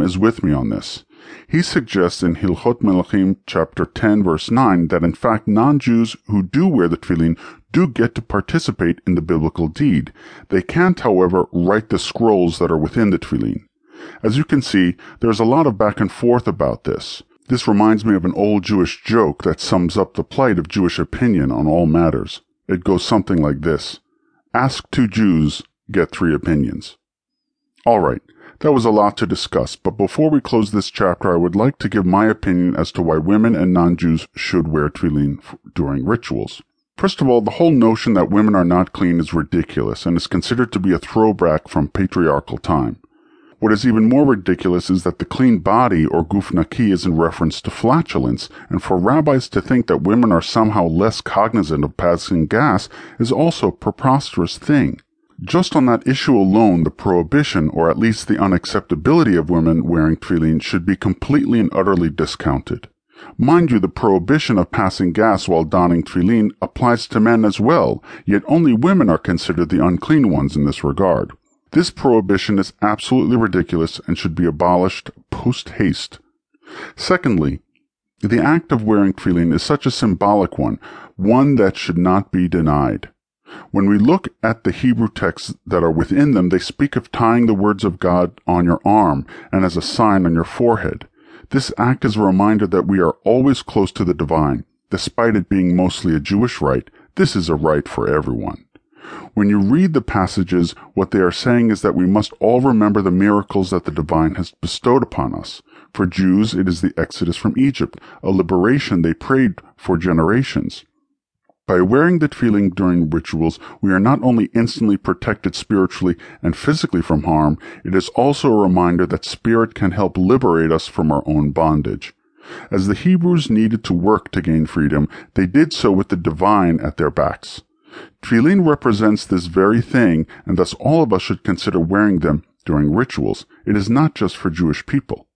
is with me on this. He suggests in Hilchot Melachim chapter 10 verse 9 that in fact non-Jews who do wear the tefillin do get to participate in the biblical deed. They can't, however, write the scrolls that are within the tefillin. As you can see, there's a lot of back and forth about this. This reminds me of an old Jewish joke that sums up the plight of Jewish opinion on all matters. It goes something like this. Ask two Jews, get three opinions. Alright, that was a lot to discuss, but before we close this chapter, I would like to give my opinion as to why women and non-Jews should wear tefillin during rituals. First of all, the whole notion that women are not clean is ridiculous and is considered to be a throwback from patriarchal time. What is even more ridiculous is that the clean body or guf naki is in reference to flatulence, and for rabbis to think that women are somehow less cognizant of passing gas is also a preposterous thing. Just on that issue alone, the prohibition, or at least the unacceptability of women wearing tefillin should be completely and utterly discounted. Mind you, the prohibition of passing gas while donning tefillin applies to men as well, yet only women are considered the unclean ones in this regard. This prohibition is absolutely ridiculous and should be abolished post haste. Secondly, the act of wearing tefillin is such a symbolic one, one that should not be denied. When we look at the Hebrew texts that are within them, they speak of tying the words of God on your arm and as a sign on your forehead. This act is a reminder that we are always close to the divine. Despite it being mostly a Jewish rite, this is a rite for everyone. When you read the passages, what they are saying is that we must all remember the miracles that the divine has bestowed upon us. For Jews, it is the exodus from Egypt, a liberation they prayed for generations. By wearing the tefillin during rituals, we are not only instantly protected spiritually and physically from harm, it is also a reminder that spirit can help liberate us from our own bondage. As the Hebrews needed to work to gain freedom, they did so with the divine at their backs. Tefillin represents this very thing, and thus all of us should consider wearing them during rituals. It is not just for Jewish people.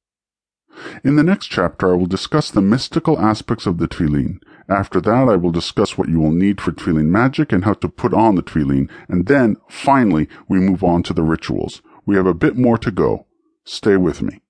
In the next chapter, I will discuss the mystical aspects of the tefillin. After that, I will discuss what you will need for tefillin magic and how to put on the tefillin, and then, finally, we move on to the rituals. We have a bit more to go. Stay with me.